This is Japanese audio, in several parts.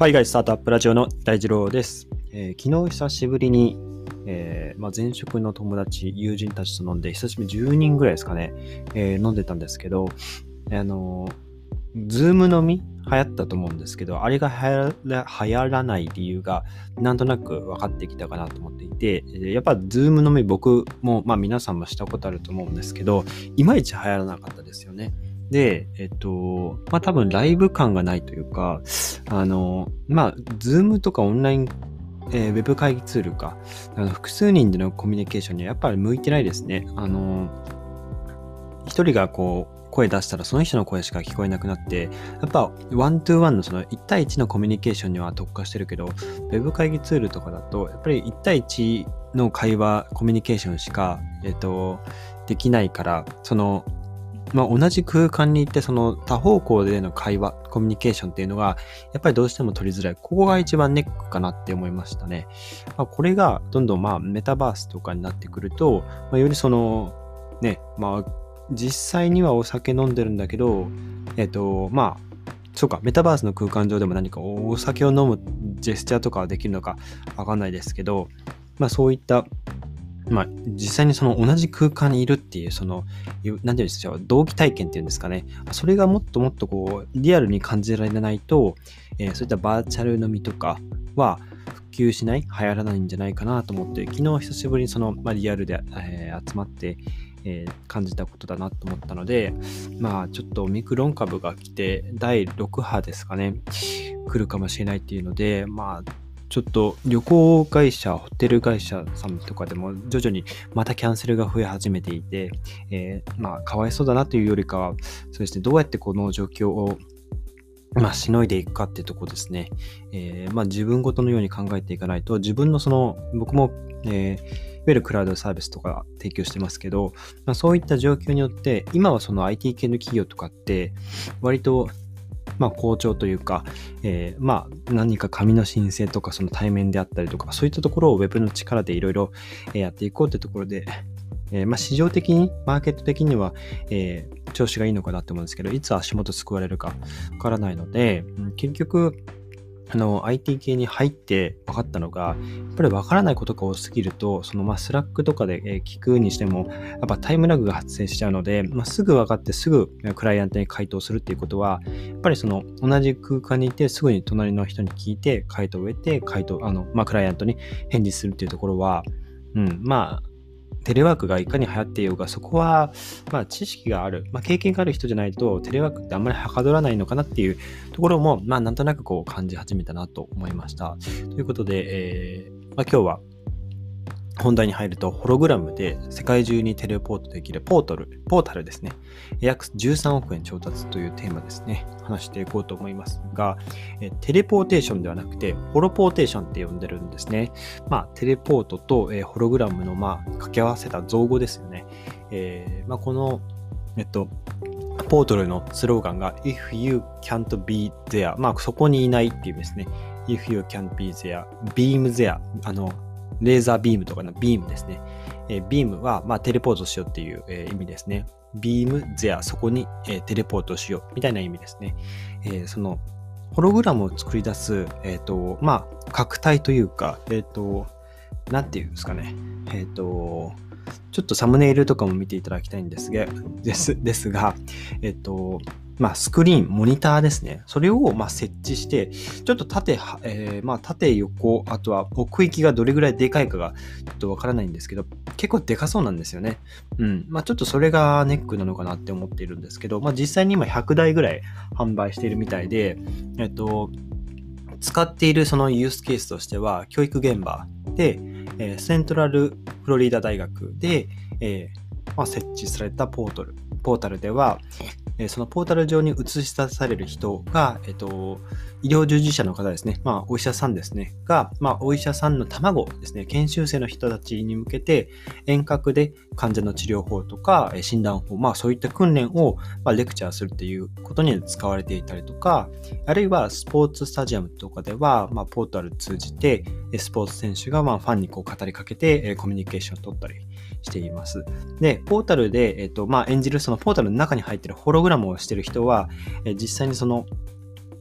海外スタートアップラジオの大二郎です。えー、昨日久しぶりに、えーまあ、前職の友達、友人たちと飲んで、久しぶり10人ぐらいですかね、えー、飲んでたんですけど、あのー、ズーム飲み流行ったと思うんですけど、あれが流行らない理由がなんとなく分かってきたかなと思っていて、やっぱズーム飲み僕も、まあ皆さんもしたことあると思うんですけど、いまいち流行らなかったですよね。で、えっと、まあ多分ライブ感がないというか、あの、まあ、ズームとかオンライン、えー、ウェブ会議ツールか、あの複数人でのコミュニケーションにはやっぱり向いてないですね。あの、一人がこう、声出したらその人の声しか聞こえなくなって、やっぱ one to one のその1対1のコミュニケーションには特化してるけど、ウェブ会議ツールとかだと、やっぱり1対1の会話、コミュニケーションしか、えっと、できないから、そのまあ、同じ空間に行ってその多方向での会話、コミュニケーションっていうのが、やっぱりどうしても取りづらい。ここが一番ネックかなって思いましたね。まあ、これがどんどんまあメタバースとかになってくると、まあ、よりその、ね、まあ、実際にはお酒飲んでるんだけど、えっと、まあ、そうか、メタバースの空間上でも何かお酒を飲むジェスチャーとかはできるのかわかんないですけど、まあそういったまあ、実際にその同じ空間にいるっていう、その、何て言うんでしょう、同期体験っていうんですかね。それがもっともっとこう、リアルに感じられないと、えー、そういったバーチャル飲みとかは普及しない、流行らないんじゃないかなと思って、昨日久しぶりにその、まあ、リアルで、えー、集まって、えー、感じたことだなと思ったので、まあちょっとオミクロン株が来て、第6波ですかね、来るかもしれないっていうので、まあちょっと旅行会社、ホテル会社さんとかでも徐々にまたキャンセルが増え始めていて、えー、まあ、かわいそうだなというよりかは、そうですね、どうやってこの状況をまあ、しのいでいくかっていうとこですね。えー、まあ、自分ごとのように考えていかないと、自分のその、僕も、えー、いわゆるクラウドサービスとか提供してますけど、まあ、そういった状況によって、今はその IT 系の企業とかって、割とまあ、好調というか、えー、まあ、何か紙の申請とか、その対面であったりとか、そういったところを Web の力でいろいろやっていこうというところで、えー、まあ、市場的に、マーケット的には、えー、調子がいいのかなって思うんですけど、いつ足元すくわれるかわからないので、結局、あの、IT 系に入って分かったのが、やっぱり分からないことが多すぎると、その、まあ、スラックとかで、聞くにしても、やっぱタイムラグが発生しちゃうので、まあ、すぐ分かってすぐクライアントに回答するっていうことは、やっぱりその、同じ空間にいて、すぐに隣の人に聞いて、回答を得て、回答、あの、まあ、クライアントに返事するっていうところは、うん、まあ、テレワークがいかに流行っていようが、そこは、まあ、知識がある、まあ、経験がある人じゃないと、テレワークってあんまりはかどらないのかなっていうところも、まあ、なんとなくこう感じ始めたなと思いました。ということで、えーまあ、今日は本題に入ると、ホログラムで世界中にテレポートできるポートル、ポータルですね。約13億円調達というテーマですね。話していこうと思いますが、えテレポーテーションではなくて、ホロポーテーションって呼んでるんですね。まあ、テレポートと、えホログラムの、まあ、掛け合わせた造語ですよね。えー、まあ、この、えっと、ポートルのスローガンが If you can't be there まあそこにいないっていうですね If you can't be there beam there あのレーザービームとかのビームですね。え、ビームは、まあ、テレポートしようっていう、えー、意味ですね。ビームゼア、そこに、えー、テレポートしようみたいな意味ですね。えー、その、ホログラムを作り出す、えっ、と、まあ、核体というか、えっ、と、なんていうんですかね。えっ、と、ちょっとサムネイルとかも見ていただきたいんですが、ですですが、えっと、まあ、スクリーン、モニターですね。それをま設置して、ちょっと縦、えー、まあ、縦横、あとは奥行きがどれぐらいでかいかがちょっとわからないんですけど、結構でかそうなんですよね。うん。まあ、ちょっとそれがネックなのかなって思っているんですけど、まあ、実際に今100台ぐらい販売しているみたいで、えっと、使っているそのユースケースとしては、教育現場で、えー、セントラルフロリダ大学で、えーまあ、設置されたポートル、ポータルでは、えそのポータル上に映し出される人が、えっと、医療従事者の方ですね、まあ、お医者さんですね、が、まあ、お医者さんの卵ですね、研修生の人たちに向けて、遠隔で患者の治療法とか、診断法、まあ、そういった訓練を、ま、レクチャーするっていうことに使われていたりとか、あるいはスポーツスタジアムとかでは、ま、ポータル通じて、スポーツ選手が、ま、ファンにこう語りかけて、コミュニケーションを取ったりしています。で、ポータルで、えっと、まあ、演じるそのポータルの中に入ってるホログラムをしてる人は、え実際にその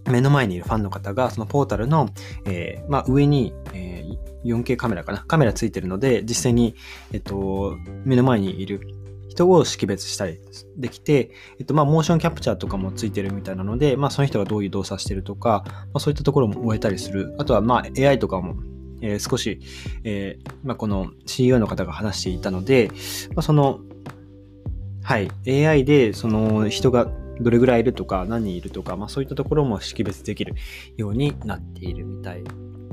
目の前にいるファンの方が、そのポータルの、えー、まあ、上に、えー、4K カメラかなカメラついてるので、実際に、えっと、目の前にいる人を識別したりできて、えっと、まあ、モーションキャプチャーとかもついてるみたいなので、まあ、その人がどういう動作してるとか、まあ、そういったところも終えたりする。あとは、まあ、AI とかも、えー、少し、えー、まあ、この CEO の方が話していたので、まあ、その、はい、AI で、その人がどれぐらいいるとか、何人いるとか、まあ、そういったところも識別できるようになっているみたい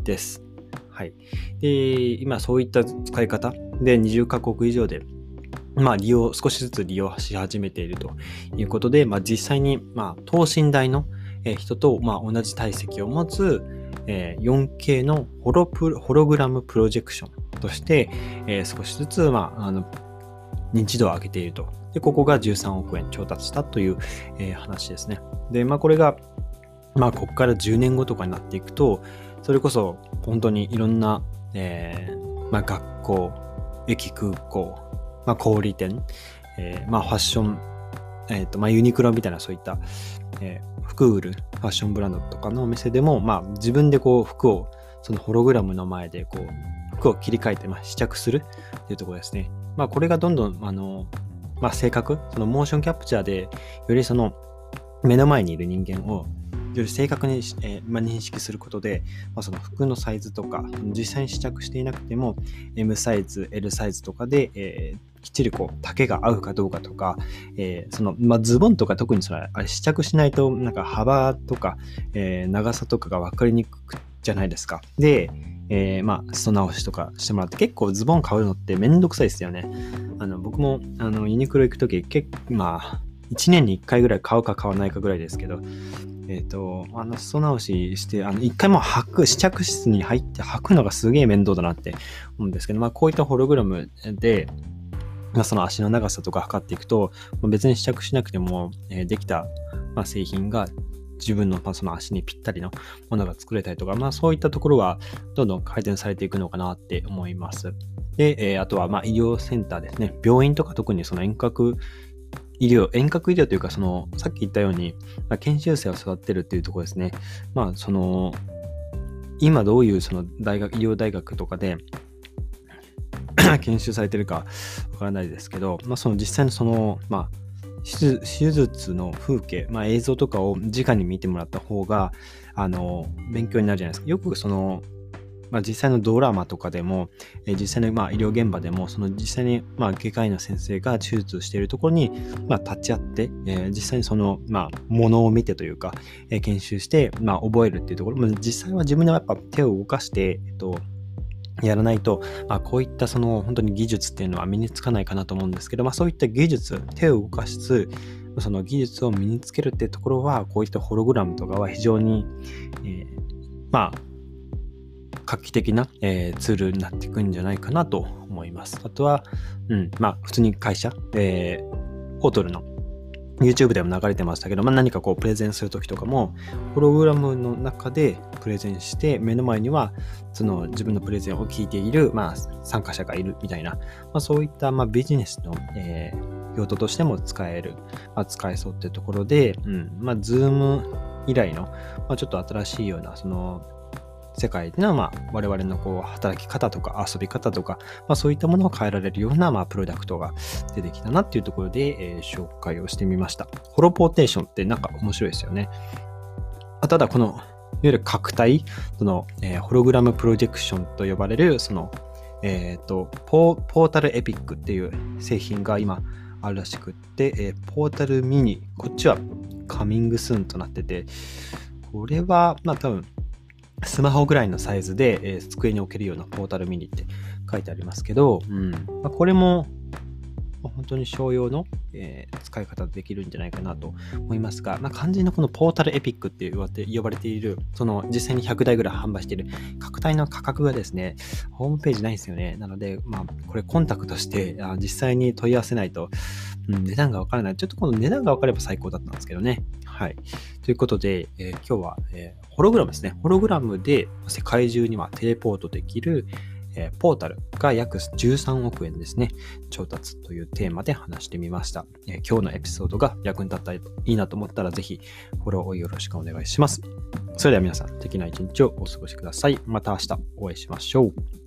です。はい。で、今そういった使い方で20カ国以上でまあ、利用、少しずつ利用し始めているということで、まあ、実際に、まあ、等身大の人と、まあ、同じ体積を持つ、え 4K のホロプホログラムプロジェクションとして、え少しずつ、まあ、あの認知度を上げていると。で、ここが13億円調達したという、え話ですね。で、まあ、これが、まあ、ここから10年後とかになっていくと、それこそ本当にいろんな、えー、まあ、学校、駅空港、まあ、小売店、えー、まあ、ファッション、えっ、ー、と、まあ、ユニクロみたいなそういった、えー、服売るファッションブランドとかのお店でも、まあ、自分でこう、服を、そのホログラムの前で、こう、服を切り替えて、ま、試着するっていうところですね。まあ、これがどんどん、あの、まあ、正確、そのモーションキャプチャーで、よりその、目の前にいる人間をより正確に、えー、ま、認識することで、まあ、その服のサイズとか、実際に試着していなくても、M サイズ、L サイズとかで、えー、きっちりこう丈が合うかどうかとか、えー、その、ま、ズボンとか特にそれあれ試着しないとなんか幅とか、え、長さとかが分かりにくくじゃないですか。で、えー、まあ、裾直しとかしてもらって、結構ズボン買うのってめんどくさいですよね。あの、僕も、あの、ユニクロ行くとき、結構、まあ、1年に1回ぐらい買うか買わないかぐらいですけど、え、ー、と、あの、裾直しして、あの、一回も履く、試着室に入って履くのがすげえ面倒だなって思うんですけど、まあ、こういったホログラムで、まあ、その足の長さとか測っていくと、まあ、別に試着しなくても、えー、できた、まあ、製品が自分の,、まあその足にぴったりのものが作れたりとか、まあ、そういったところはどんどん改善されていくのかなって思います。で、えー、あとはまあ医療センターですね。病院とか特にその遠隔医療、遠隔医療というか、その、さっき言ったように、まあ、研修生を育てるっていうところですね。まあ、その、今どういうその大学、医療大学とかで 研修されてるかわからないですけど、まあ、その実際のその、まあ、手術の風景、まあ、映像とかを直に見てもらった方が、あの、勉強になるじゃないですか。よくその、まあ、実際のドラマとかでも、えー、実際のまあ医療現場でも、その実際にまあ外科医の先生が手術しているところにまあ立ち会って、えー、実際にそのまあものを見てというか、えー、研修してまあ覚えるっていうところ、まあ、実際は自分ではやっぱ手を動かして、えっと、やらないと、まあ、こういったその本当に技術っていうのは身につかないかなと思うんですけど、まあ、そういった技術、手を動かす、その技術を身につけるっていうところは、こういったホログラムとかは非常に、えー、まあ、画期的な、えー、ツールになっていくんじゃないかなと思います。あとは、うん、まあ、普通に会社、えー、ホートルの YouTube でも流れてましたけど、まあ、何かこうプレゼンするときとかも、プログラムの中でプレゼンして、目の前にはその自分のプレゼンを聞いている、まあ、参加者がいるみたいな、まあ、そういったまあビジネスの、えー、用途としても使える、まあ、使えそうってところで、うん、まあ、Zoom 以来の、まあ、ちょっと新しいような、その、世界での、まあ、我々のこう働き方とか遊び方とか、まあ、そういったものを変えられるような、まあ、プロダクトが出てきたなっていうところで、えー、紹介をしてみました。ホロポーテーションってなんか面白いですよね。ただ、この、いわゆる核体、その、えー、ホログラムプロジェクションと呼ばれる、その、えっ、ー、とポ、ポータルエピックっていう製品が今あるらしくって、えー、ポータルミニ、こっちはカミングスーンとなってて、これは、まあ多分、スマホぐらいのサイズで、えー、机に置けるようなポータルミニって書いてありますけど、うんまあ、これも本当に商用の、えー、使い方できるんじゃないかなと思いますが、まあ、肝心のこのポータルエピックって呼ばれている、その実際に100台ぐらい販売している価体の価格がですね、ホームページないんですよね。なので、まあ、これコンタクトしてあ実際に問い合わせないと、うん、値段がわからない。ちょっとこの値段がわかれば最高だったんですけどね。はい。ということで、えー、今日は、えー、ホログラムですね。ホログラムで世界中にはテレポートできる、えー、ポータルが約13億円ですね、調達というテーマで話してみました。え、今日のエピソードが役に立ったらいいなと思ったら、ぜひフォローをよろしくお願いします。それでは皆さん、素敵な一日をお過ごしください。また明日お会いしましょう。